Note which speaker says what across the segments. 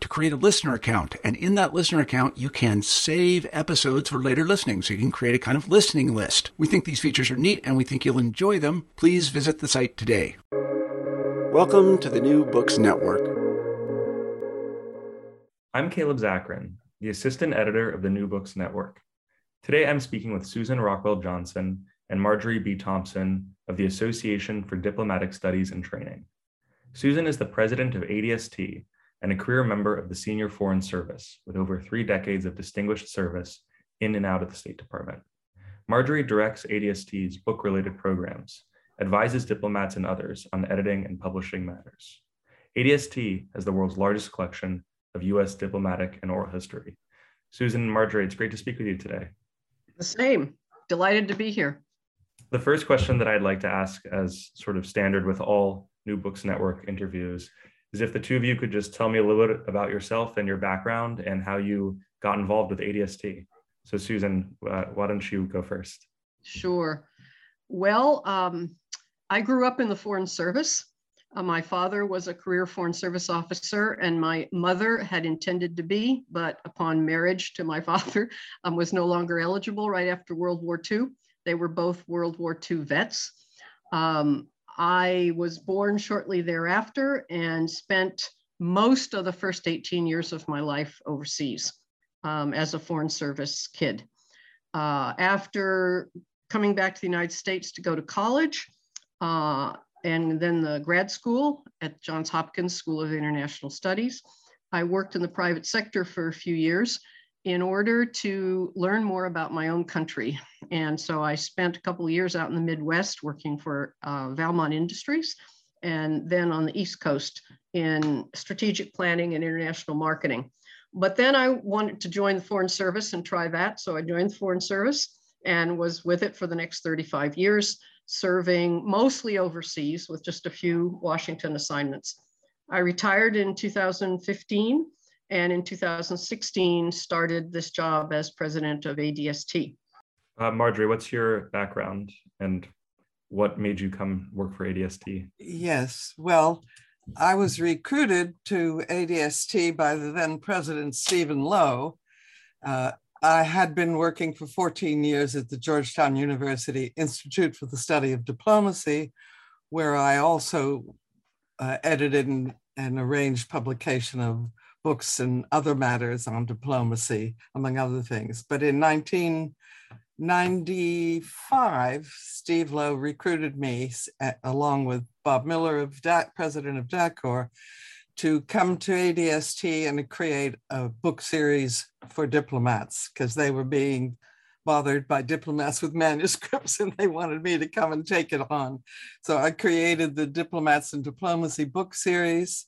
Speaker 1: to create a listener account. And in that listener account, you can save episodes for later listening. So you can create a kind of listening list. We think these features are neat and we think you'll enjoy them. Please visit the site today. Welcome to the New Books Network.
Speaker 2: I'm Caleb Zakarin, the assistant editor of the New Books Network. Today I'm speaking with Susan Rockwell Johnson and Margery B. Thompson of the Association for Diplomatic Studies and Training. Susan is the president of ADST and a career member of the Senior Foreign Service with over three decades of distinguished service in and out of the State Department. Margery directs ADST's book related programs, advises diplomats and others on editing and publishing matters. ADST has the world's largest collection of US diplomatic and oral history. Susan and Margery, it's great to speak with you today.
Speaker 3: The same. Delighted to be here.
Speaker 2: The first question that I'd like to ask, as sort of standard with all New Books Network interviews, is if the two of you could just tell me a little bit about yourself and your background and how you got involved with ADST. So, Susan, uh, why don't you go first?
Speaker 3: Sure. Well, um, I grew up in the Foreign Service. Uh, my father was a career Foreign Service officer, and my mother had intended to be, but upon marriage to my father, um, was no longer eligible right after World War II. They were both World War II vets. Um, I was born shortly thereafter and spent most of the first 18 years of my life overseas um, as a Foreign Service kid. Uh, after coming back to the United States to go to college uh, and then the grad school at Johns Hopkins School of International Studies, I worked in the private sector for a few years in order to learn more about my own country. And so I spent a couple of years out in the Midwest working for uh, Valmont Industries and then on the East Coast in strategic planning and international marketing. But then I wanted to join the Foreign Service and try that. So I joined the Foreign Service and was with it for the next 35 years, serving mostly overseas with just a few Washington assignments. I retired in 2015 and in 2016 started this job as president of ADST.
Speaker 2: Uh, Margery, what's your background and what made you come work for ADST?
Speaker 4: Yes, well, I was recruited to ADST by the then president Stephen Low. Uh, I had been working for 14 years at the Georgetown University Institute for the Study of Diplomacy, where I also uh, edited and, and arranged publication of books and other matters on diplomacy, among other things. But in 1995, Steve Low recruited me, along with Bob Miller, of DAC, president of DACOR, to come to ADST and create a book series for diplomats because they were being bothered by diplomats with manuscripts and they wanted me to come and take it on. So I created the Diplomats and Diplomacy book series.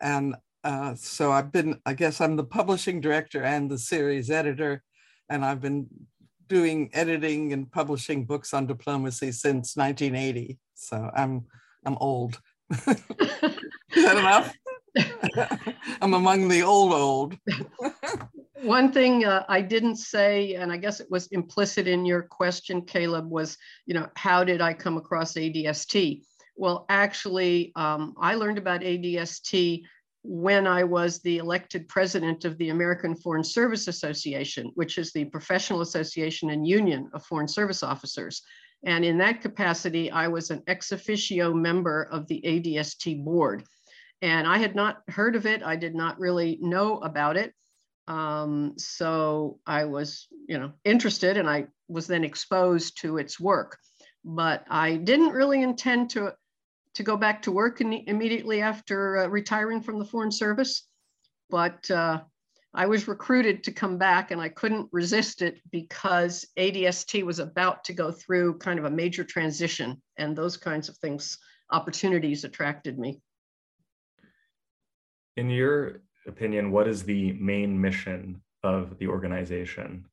Speaker 4: And uh, so I've been, I guess I'm the publishing director and the series editor, and I've been doing editing and publishing books on diplomacy since 1980. So I'm I'm old. Is that enough? I'm among the old old.
Speaker 3: One thing uh, I didn't say, and I guess it was implicit in your question, Caleb, was you know how did I come across ADST? Well, actually, um, I learned about ADST when I was the elected president of the American Foreign Service Association, which is the professional association and union of foreign service officers. And in that capacity, I was an ex officio member of the ADST board. And I had not heard of it. I did not really know about it. Um, so I was, you know, interested and I was then exposed to its work. But I didn't really intend to, to go back to work in, immediately after uh, retiring from the Foreign Service. But uh, I was recruited to come back and I couldn't resist it because ADST was about to go through kind of a major transition and those kinds of things, opportunities attracted me.
Speaker 2: In your opinion, what is the main mission of the organization?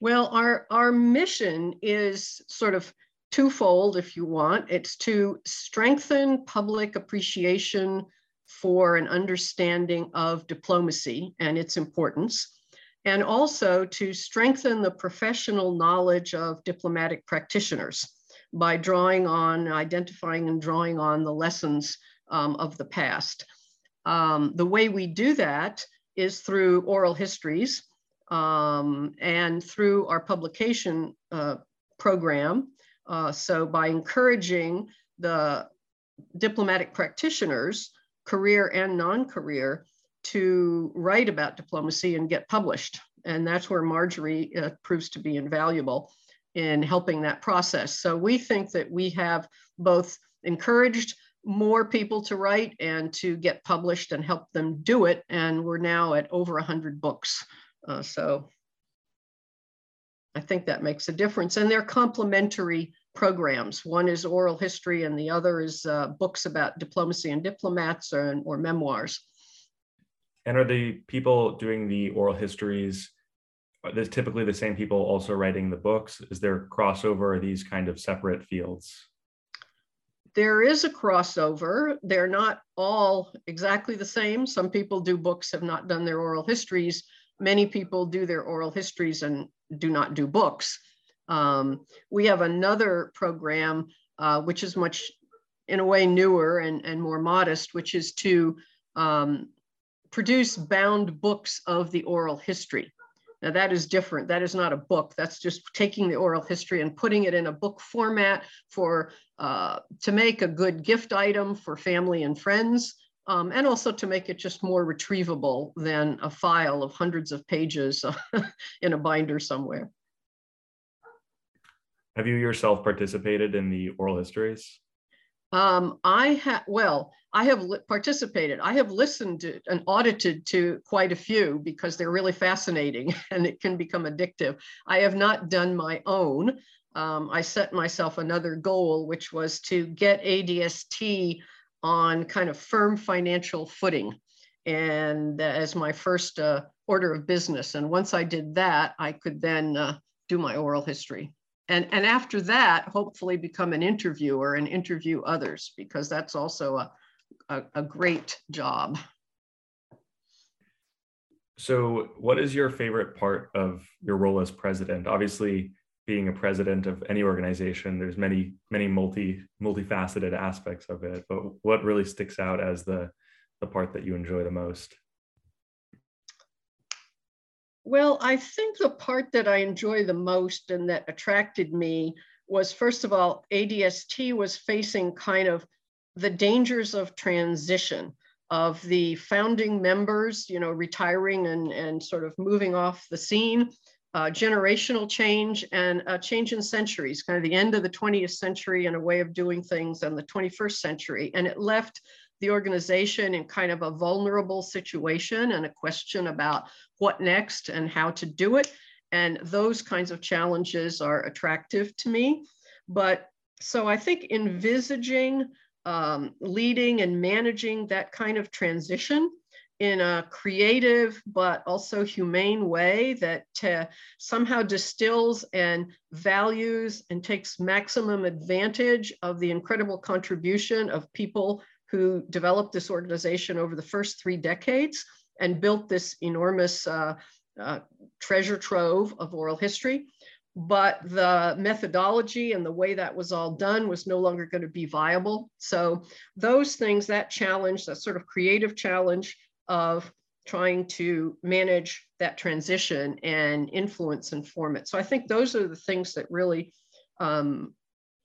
Speaker 3: Well, our, our mission is sort of twofold, if you want. It's to strengthen public appreciation for an understanding of diplomacy and its importance, and also to strengthen the professional knowledge of diplomatic practitioners by drawing on, identifying and drawing on the lessons um, of the past. Um, the way we do that is through oral histories um, and through our publication uh, program. Uh, so by encouraging the diplomatic practitioners career and non-career to write about diplomacy and get published. And that's where Margery uh, proves to be invaluable in helping that process. So we think that we have both encouraged more people to write and to get published and help them do it. And we're now at over 100 books. Uh, so I think that makes a difference. And they're complementary programs. One is oral history, and the other is uh, books about diplomacy and diplomats or, or memoirs.
Speaker 2: And are the people doing the oral histories? Are they typically the same people also writing the books? Is there crossover? Are these kind of separate fields?
Speaker 3: There is a crossover. They're not all exactly the same. Some people do books, have not done their oral histories. Many people do their oral histories and do not do books. Um, we have another program, uh, which is much, in a way, newer and, and more modest, which is to um, produce bound books of the oral history. Now that is different. That is not a book. That's just taking the oral history and putting it in a book format for uh, to make a good gift item for family and friends, um, and also to make it just more retrievable than a file of hundreds of pages in a binder somewhere.
Speaker 2: Have you yourself participated in the oral histories?
Speaker 3: Um, I have, well, I have participated. I have listened to and audited to quite a few because they're really fascinating and it can become addictive. I have not done my own. Um, I set myself another goal, which was to get ADST on kind of firm financial footing. And as my first uh, order of business. And once I did that, I could then uh, do my oral history. And and after that hopefully become an interviewer and interview others because that's also a, a, a, great job.
Speaker 2: So what is your favorite part of your role as president? Obviously being a president of any organization there's many many multi multifaceted aspects of it but what really sticks out as the the part that you enjoy the most?
Speaker 3: Well, I think the part that I enjoy the most and that attracted me was first of all, ADST was facing kind of the dangers of transition of the founding members, you know, retiring and, and sort of moving off the scene, uh, generational change and a change in centuries, kind of the end of the 20th century and a way of doing things and the 21st century. And it left the organization in kind of a vulnerable situation and a question about what next and how to do it. And those kinds of challenges are attractive to me. But so I think envisaging, um, leading, and managing that kind of transition in a creative but also humane way that uh, somehow distills and values and takes maximum advantage of the incredible contribution of people who developed this organization over the first three decades and built this enormous uh, uh, treasure trove of oral history. but the methodology and the way that was all done was no longer going to be viable. So those things, that challenge, that sort of creative challenge of trying to manage that transition and influence and form it. So I think those are the things that really um,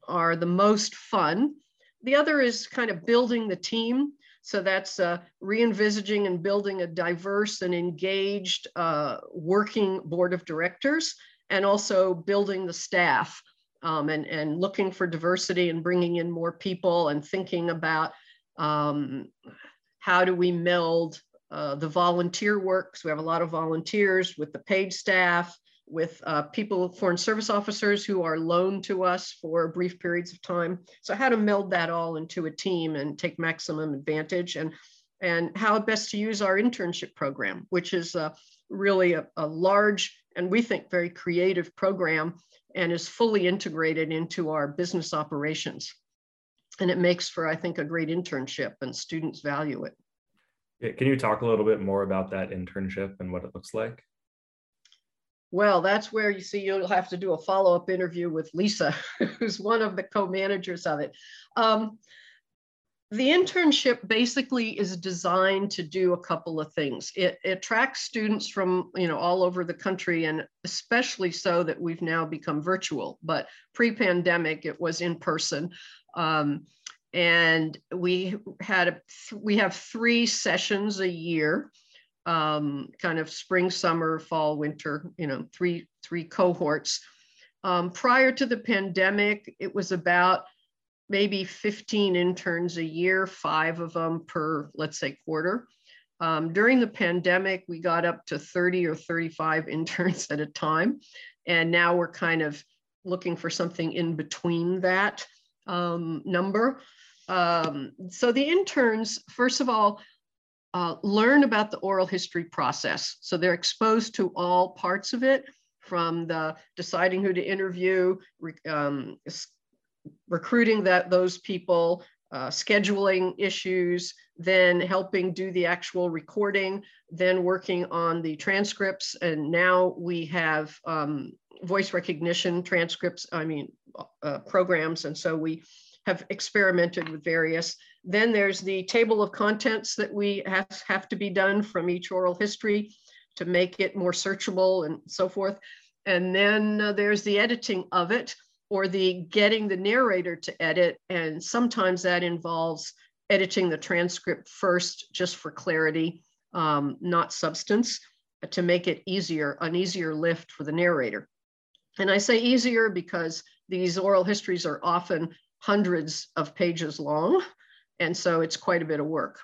Speaker 3: are the most fun. The other is kind of building the team. So that's uh, re-envisaging and building a diverse and engaged uh, working board of directors and also building the staff um, and, and looking for diversity and bringing in more people and thinking about um, how do we meld uh, the volunteer work. So we have a lot of volunteers with the paid staff, with uh, people, foreign service officers who are loaned to us for brief periods of time. So how to meld that all into a team and take maximum advantage and, and how best to use our internship program, which is really a, a large and we think very creative program and is fully integrated into our business operations. And it makes for, I think, a great internship and students value it.
Speaker 2: Can you talk a little bit more about that internship and what it looks like?
Speaker 3: Well, that's where you see you'll have to do a follow up interview with Lisa, who's one of the co managers of it. Um, the internship basically is designed to do a couple of things. It, it, attracts students from you know all over the country, and especially so that we've now become virtual. But pre-pandemic, it was in person, um, and we had a, we have three sessions a year, um, kind of spring, summer, fall, winter. You know, three three cohorts. Um, prior to the pandemic, it was about maybe 15 interns a year, five of them per, let's say, quarter. Um, during the pandemic, we got up to 30 or 35 interns at a time. And now we're kind of looking for something in between that um, number. Um, so the interns, first of all, uh, learn about the oral history process. So they're exposed to all parts of it from the deciding who to interview, um, recruiting that those people, uh, scheduling issues, then helping do the actual recording, then working on the transcripts. And now we have um, voice recognition transcripts, I mean, uh, programs. And so we have experimented with various. Then there's the table of contents that we have, have to be done from each oral history to make it more searchable and so forth. And then uh, there's the editing of it or the getting the narrator to edit. And sometimes that involves editing the transcript first just for clarity, um, not substance, to make it easier, an easier lift for the narrator. And I say easier because these oral histories are often hundreds of pages long. And so it's quite a bit of work.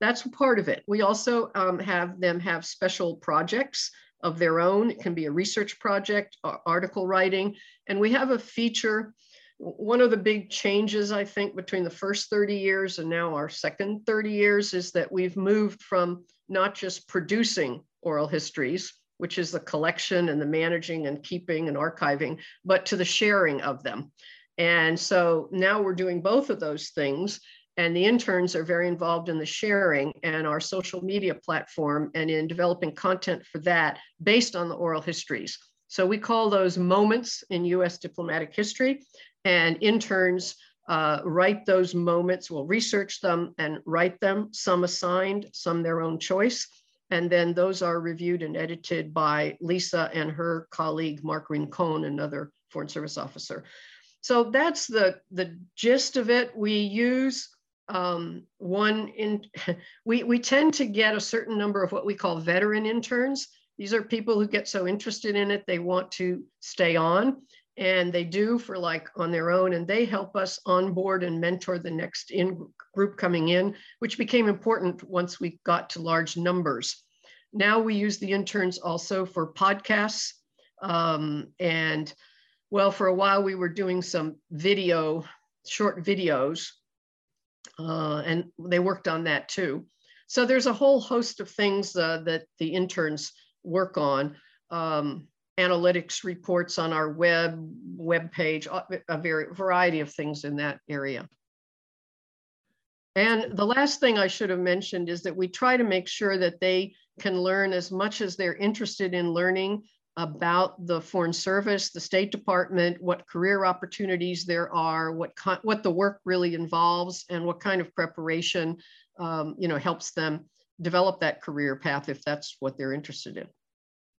Speaker 3: That's part of it. We also um, have them have special projects of their own. It can be a research project, article writing. And we have a feature. One of the big changes, I think, between the first 30 years and now our second 30 years is that we've moved from not just producing oral histories, which is the collection and the managing and keeping and archiving, but to the sharing of them. And so now we're doing both of those things and the interns are very involved in the sharing and our social media platform and in developing content for that based on the oral histories. So we call those moments in US diplomatic history and interns uh, write those moments, will research them and write them, some assigned, some their own choice. And then those are reviewed and edited by Lisa and her colleague, Mark Rincon, another Foreign Service officer. So that's the, the gist of it. We use um, one in we we tend to get a certain number of what we call veteran interns. These are people who get so interested in it they want to stay on, and they do for like on their own, and they help us onboard and mentor the next in group coming in, which became important once we got to large numbers. Now we use the interns also for podcasts, um, and well, for a while we were doing some video, short videos uh, and they worked on that too. So there's a whole host of things uh, that the interns work on. Um, analytics reports on our web web page, a very variety of things in that area. And the last thing I should have mentioned is that we try to make sure that they can learn as much as they're interested in learning about the Foreign Service, the State Department, what career opportunities there are, what what the work really involves, and what kind of preparation um, you know helps them develop that career path if that's what they're interested in.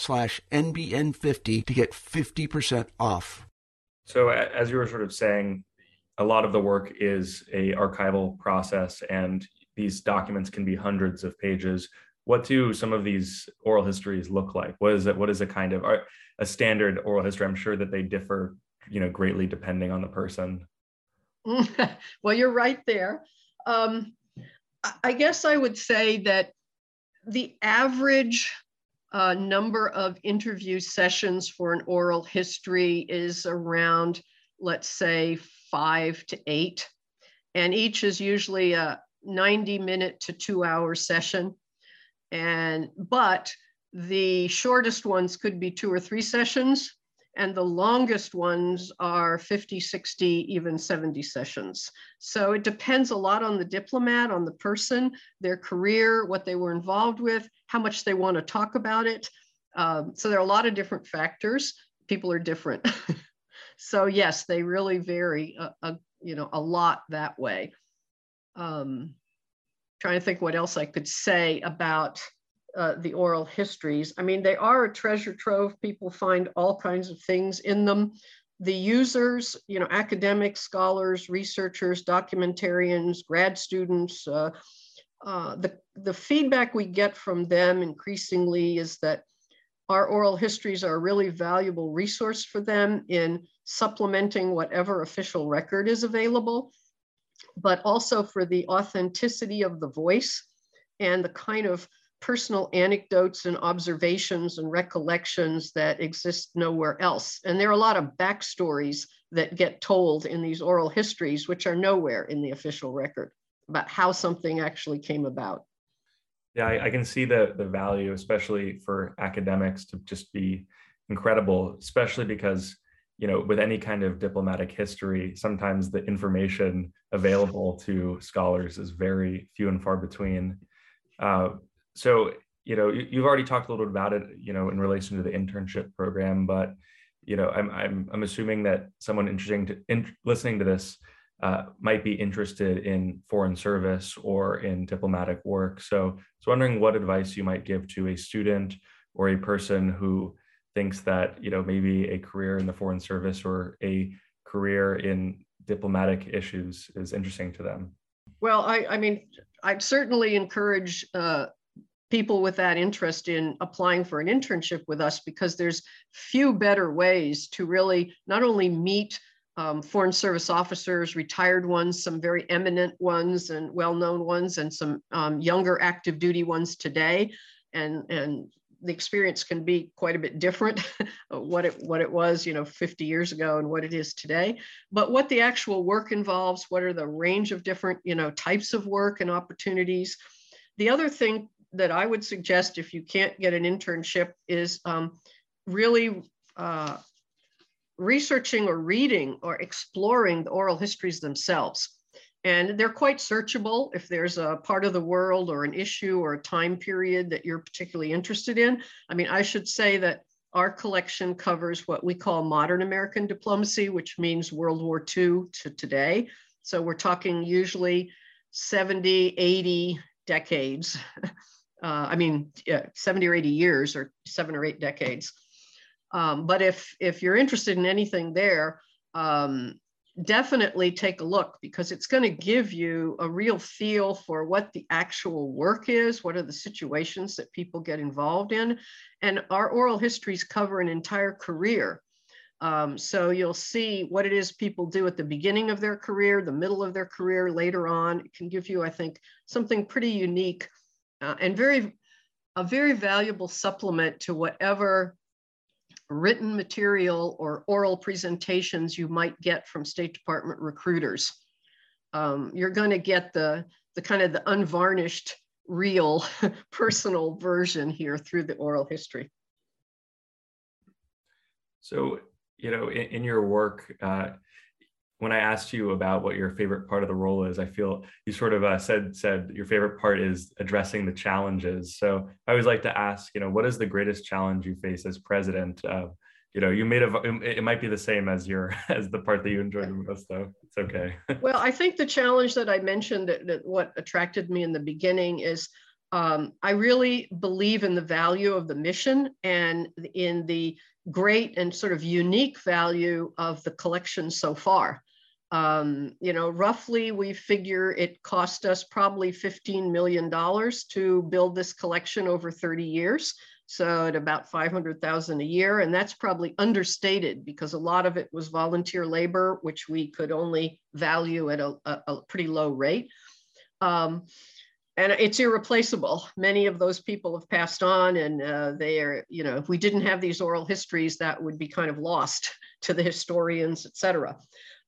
Speaker 1: slash NBN50 to get 50% off.
Speaker 2: So as you were sort of saying, a lot of the work is a archival process and these documents can be hundreds of pages. What do some of these oral histories look like? What is it? What is a kind of a standard oral history? I'm sure that they differ, you know, greatly depending on the person.
Speaker 3: well, you're right there. Um, I guess I would say that the average uh, number of interview sessions for an oral history is around, let's say, five to eight. And each is usually a 90 minute to two hour session. And, but the shortest ones could be two or three sessions and the longest ones are 50, 60, even 70 sessions. So it depends a lot on the diplomat, on the person, their career, what they were involved with, how much they want to talk about it. Um, so there are a lot of different factors. People are different. so yes, they really vary, a, a, you know, a lot that way. Um, trying to think what else I could say about uh, the oral histories. I mean, they are a treasure trove. People find all kinds of things in them. The users, you know, academics, scholars, researchers, documentarians, grad students, uh, uh, the, the feedback we get from them increasingly is that our oral histories are a really valuable resource for them in supplementing whatever official record is available, but also for the authenticity of the voice and the kind of personal anecdotes and observations and recollections that exist nowhere else. And there are a lot of backstories that get told in these oral histories, which are nowhere in the official record about how something actually came about.
Speaker 2: Yeah, I, I can see the the value, especially for academics, to just be incredible, especially because you know with any kind of diplomatic history sometimes the information available to scholars is very few and far between uh, so you know you, have already talked a little bit about it you know in relation to the internship program but you know i'm i'm, I'm assuming that someone interesting to in, listening to this uh, might be interested in foreign service or in diplomatic work. So i was wondering what advice you might give to a student or a person who thinks that you know maybe a career in the foreign service or a career in diplomatic issues is interesting to them.
Speaker 3: Well i, I mean i'd certainly encourage uh, people with that interest in applying for an internship with us because there's few better ways to really not only meet um, foreign service officers, retired ones, some very eminent ones and well-known ones, and some um, younger active duty ones today. And, and the experience can be quite a bit different what it what it was you know 50 years ago and what it is today but what the actual work involves what are the range of different you know types of work and opportunities the other thing that I would suggest if you can't get an internship is um, really uh, researching or reading or exploring the oral histories themselves. And they're quite searchable if there's a part of the world or an issue or a time period that you're particularly interested in. I mean, I should say that our collection covers what we call modern American diplomacy, which means World War II to today. So we're talking usually 70, 80 decades uh, I mean, yeah, 70 or 80 years or seven or eight decades. Um, but if if you're interested in anything there, um, definitely take a look because it's going to give you a real feel for what the actual work is, what are the situations that people get involved in. And our oral histories cover an entire career. Um, so you'll see what it is people do at the beginning of their career, the middle of their career, later on. It can give you, I think, something pretty unique uh, and very a very valuable supplement to whatever written material or oral presentations you might get from State Department recruiters. Um, you're going to get the, the kind of the unvarnished, real, personal version here through the oral history.
Speaker 2: So, you know, in, in your work, uh, when I asked you about what your favorite part of the role is, I feel you sort of uh, said said your favorite part is addressing the challenges. So I always like to ask, you know, what is the greatest challenge you face as president? Uh, you know, you made a it might be the same as your as the part that you enjoy the most, though. It's okay.
Speaker 3: well, I think the challenge that I mentioned that, that what attracted me in the beginning is um, I really believe in the value of the mission and in the great and sort of unique value of the collection so far. Um, you know, roughly we figure it cost us probably $15 million to build this collection over 30 years. So at about 500,000 a year, and that's probably understated because a lot of it was volunteer labor, which we could only value at a, a, a pretty low rate. Um, and it's irreplaceable. Many of those people have passed on, and uh, they are, you know, if we didn't have these oral histories, that would be kind of lost to the historians, et cetera.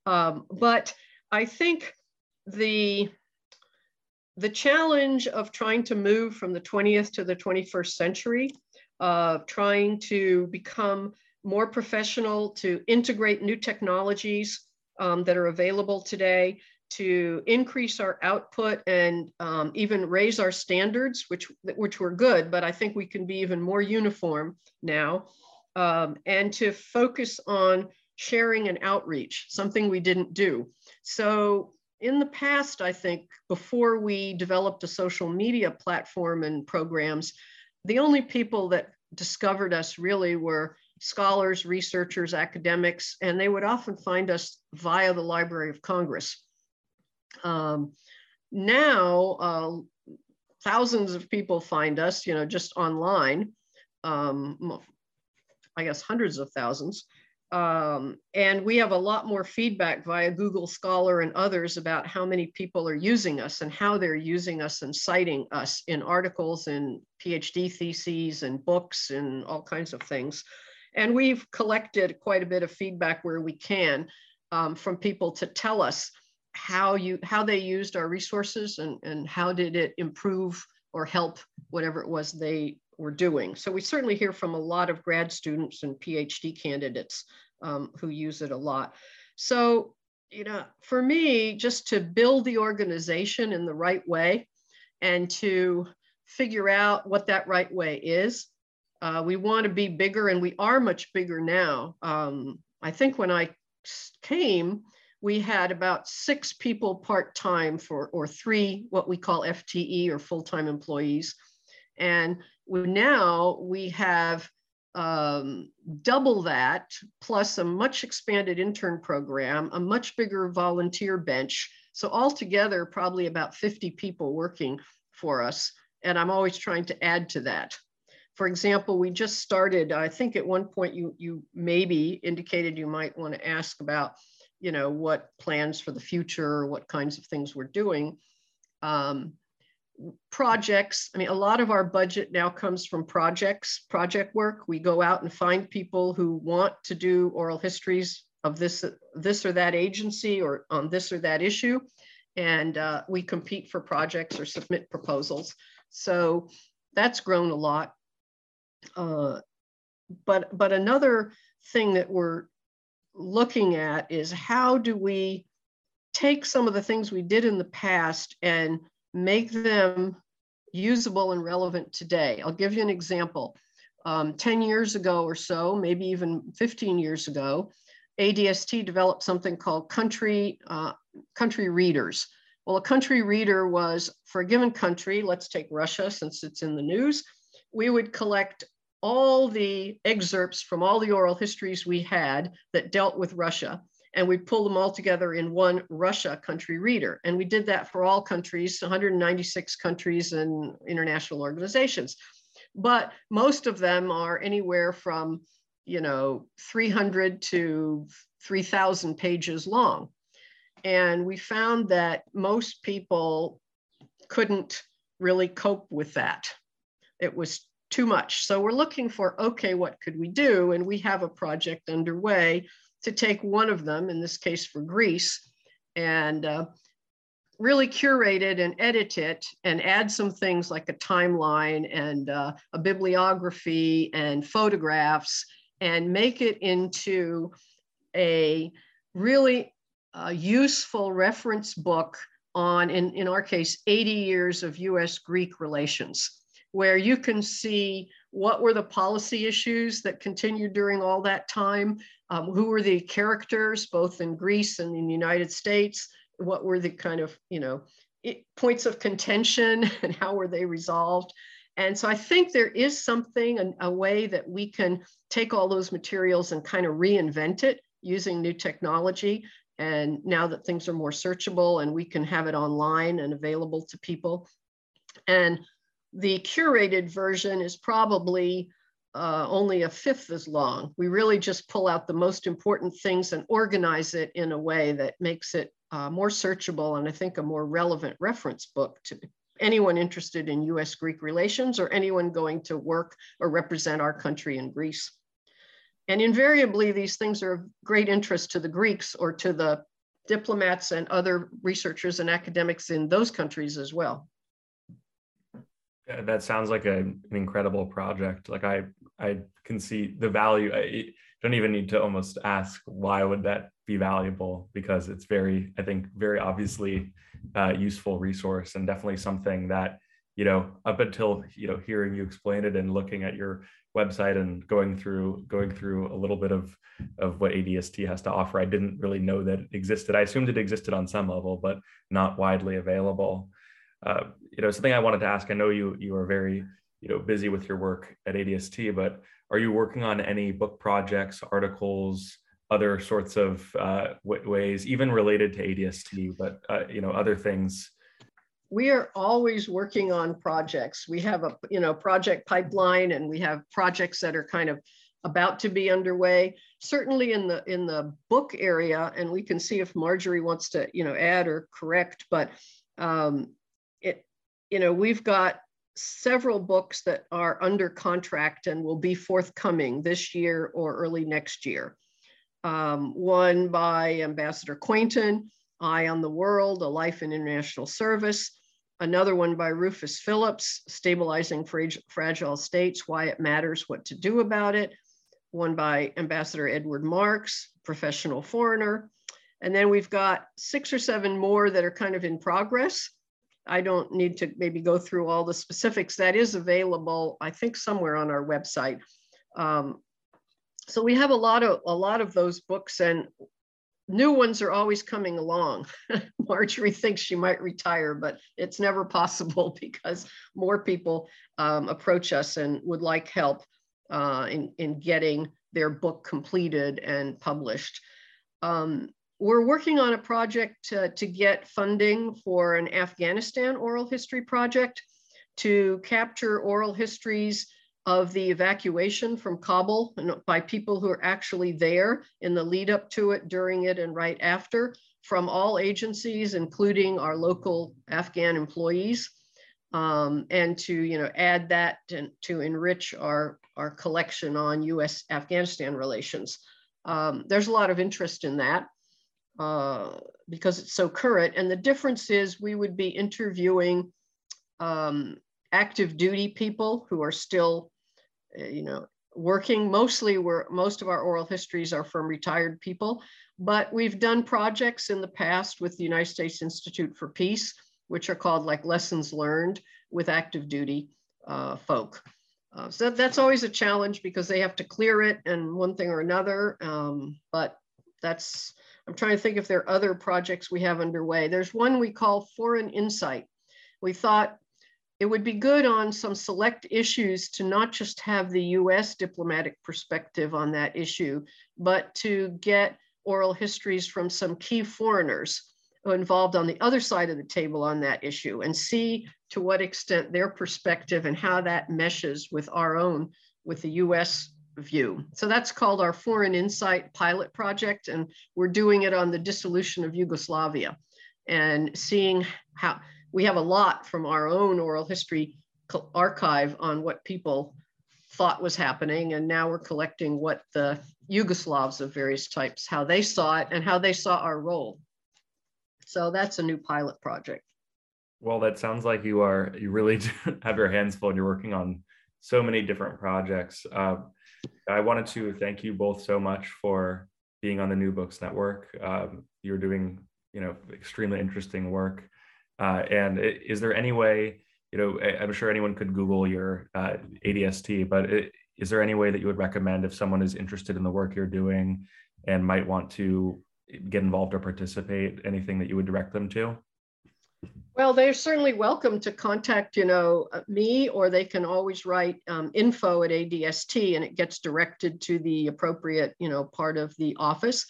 Speaker 3: Um, but I think the the challenge of trying to move from the 20th to the 21st century, uh, trying to become more professional, to integrate new technologies um, that are available today, to increase our output and um, even raise our standards, which, which were good, but I think we can be even more uniform now, um, and to focus on sharing and outreach, something we didn't do. So in the past, I think, before we developed a social media platform and programs, the only people that discovered us really were scholars, researchers, academics, and they would often find us via the Library of Congress. Um, now, uh, thousands of people find us, you know, just online. Um, I guess hundreds of thousands. Um, and we have a lot more feedback via Google Scholar and others about how many people are using us and how they're using us and citing us in articles and PhD theses and books and all kinds of things. And we've collected quite a bit of feedback where we can um, from people to tell us how you how they used our resources and, and how did it improve or help whatever it was they were doing. So we certainly hear from a lot of grad students and PhD candidates um, who use it a lot. So, you know, for me, just to build the organization in the right way and to figure out what that right way is. Uh, we want to be bigger and we are much bigger now. Um, I think when I came, we had about six people part-time for, or three, what we call FTE or full-time employees. And now we have um, double that, plus a much expanded intern program, a much bigger volunteer bench. So altogether, probably about 50 people working for us. And I'm always trying to add to that. For example, we just started, I think at one point you, you maybe indicated you might want to ask about you know, what plans for the future, what kinds of things we're doing. Um, projects, I mean, a lot of our budget now comes from projects, project work. We go out and find people who want to do oral histories of this, this or that agency or on this or that issue. And uh, we compete for projects or submit proposals. So that's grown a lot. Uh, but, but another thing that we're looking at is how do we take some of the things we did in the past and make them usable and relevant today. I'll give you an example. Um, 10 years ago or so, maybe even 15 years ago, ADST developed something called country, uh, country readers. Well, a country reader was for a given country, let's take Russia since it's in the news, we would collect all the excerpts from all the oral histories we had that dealt with Russia, and we pull them all together in one Russia country reader. And we did that for all countries, 196 countries and international organizations. But most of them are anywhere from, you know, 300 to 3,000 pages long. And we found that most people couldn't really cope with that. It was too much. So we're looking for, okay, what could we do? And we have a project underway to take one of them, in this case for Greece, and uh, really curate it and edit it and add some things like a timeline and uh, a bibliography and photographs and make it into a really uh, useful reference book on, in, in our case, 80 years of US Greek relations, where you can see what were the policy issues that continued during all that time, um, who were the characters, both in Greece and in the United States, what were the kind of, you know, it, points of contention and how were they resolved. And so I think there is something, a, a way that we can take all those materials and kind of reinvent it using new technology and now that things are more searchable and we can have it online and available to people. And the curated version is probably uh, only a fifth as long. We really just pull out the most important things and organize it in a way that makes it uh, more searchable and I think a more relevant reference book to anyone interested in US Greek relations or anyone going to work or represent our country in Greece. And invariably, these things are of great interest to the Greeks or to the diplomats and other researchers and academics in those countries as well.
Speaker 2: That sounds like a, an incredible project. Like I, I can see the value. I don't even need to almost ask why would that be valuable because it's very, I think, very obviously uh, useful resource and definitely something that you know up until you know hearing you explain it and looking at your website and going through going through a little bit of of what ADST has to offer. I didn't really know that it existed. I assumed it existed on some level, but not widely available. Uh, you know, something I wanted to ask. I know you you are very you know busy with your work at ADST, but are you working on any book projects, articles, other sorts of uh, ways, even related to ADST, but uh, you know other things
Speaker 3: we are always working on projects. We have a you know project pipeline and we have projects that are kind of about to be underway. Certainly in the in the book area, and we can see if Margery wants to you know add or correct. But um, it you know we've got several books that are under contract and will be forthcoming this year or early next year. Um, one by Ambassador Quainton, Eye on the World, A Life in International Service another one by Rufus Phillips, Stabilizing Fragile States, Why It Matters, What to Do About It. One by Ambassador Edward Marks, Professional Foreigner. And then we've got six or seven more that are kind of in progress. I don't need to maybe go through all the specifics. That is available, I think, somewhere on our website. Um, so we have a lot of a lot of those books, and new ones are always coming along. Margery thinks she might retire, but it's never possible because more people um, approach us and would like help uh, in, in getting their book completed and published. Um, we're working on a project to, to get funding for an Afghanistan oral history project to capture oral histories of the evacuation from Kabul by people who are actually there in the lead up to it, during it, and right after from all agencies, including our local Afghan employees, um, and to you know add that to, enrich our, our collection on U.S. Afghanistan relations. Um, there's a lot of interest in that uh, because it's so current. And the difference is we would be interviewing um, active duty people who are still uh, you know, working mostly where most of our oral histories are from retired people, but we've done projects in the past with the United States Institute for Peace, which are called like lessons learned with active duty uh, folk. Uh, so that's always a challenge because they have to clear it and one thing or another. Um, but that's, I'm trying to think if there are other projects we have underway. There's one we call Foreign Insight. We thought it would be good on some select issues to not just have the US diplomatic perspective on that issue, but to get oral histories from some key foreigners involved on the other side of the table on that issue and see to what extent their perspective and how that meshes with our own, with the US view. So that's called our Foreign Insight Pilot Project, and we're doing it on the dissolution of Yugoslavia and seeing how we have a lot from our own oral history archive on what people thought was happening. And now we're collecting what the Yugoslavs of various types, how they saw it and how they saw our role. So that's a new pilot project.
Speaker 2: Well, that sounds like you are, you really have your hands full and you're working on so many different projects. Uh, I wanted to thank you both so much for being on the New Books Network. Um, you're doing, you know, extremely interesting work. Uh, and is there any way, you know, I'm sure anyone could Google your uh, ADST, but it, is there any way that you would recommend if someone is interested in the work you're doing and might want to get involved or participate? Anything that you would direct them to?
Speaker 3: Well, they're certainly welcome to contact, you know, uh, me, or they can always write um, info at ADST and it gets directed to the appropriate, you know, part of the office.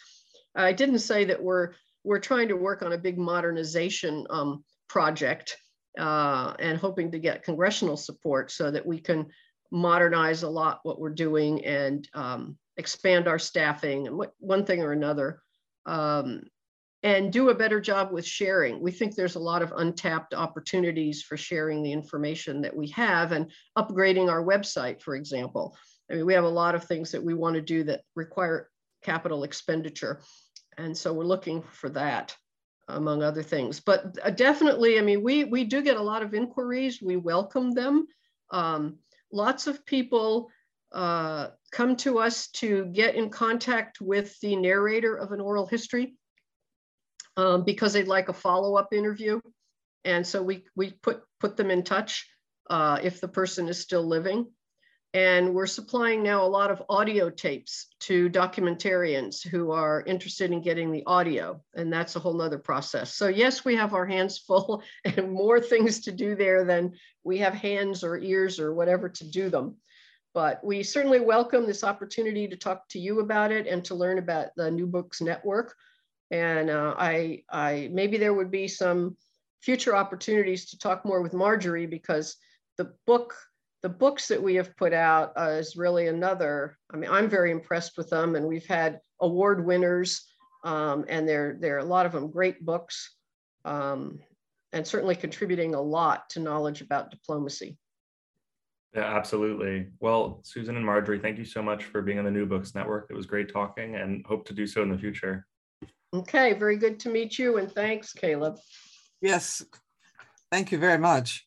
Speaker 3: I didn't say that we're we're trying to work on a big modernization um, project uh, and hoping to get congressional support so that we can modernize a lot what we're doing and um, expand our staffing and one thing or another um, and do a better job with sharing. We think there's a lot of untapped opportunities for sharing the information that we have and upgrading our website, for example. I mean, we have a lot of things that we want to do that require capital expenditure. And so we're looking for that among other things. But uh, definitely, I mean, we, we do get a lot of inquiries. We welcome them. Um, lots of people uh, come to us to get in contact with the narrator of an oral history um, because they'd like a follow-up interview. And so we, we put, put them in touch uh, if the person is still living. And we're supplying now a lot of audio tapes to documentarians who are interested in getting the audio. And that's a whole nother process. So yes, we have our hands full and more things to do there than we have hands or ears or whatever to do them. But we certainly welcome this opportunity to talk to you about it and to learn about the New Books Network. And uh, I, I, maybe there would be some future opportunities to talk more with Margery because the book the books that we have put out uh, is really another. I mean, I'm very impressed with them, and we've had award winners, um, and they're they're a lot of them great books, um, and certainly contributing a lot to knowledge about diplomacy.
Speaker 2: Yeah, absolutely. Well, Susan and Margery, thank you so much for being on the New Books Network. It was great talking, and hope to do so in the future.
Speaker 3: Okay, very good to meet you, and thanks, Caleb.
Speaker 4: Yes, thank you very much.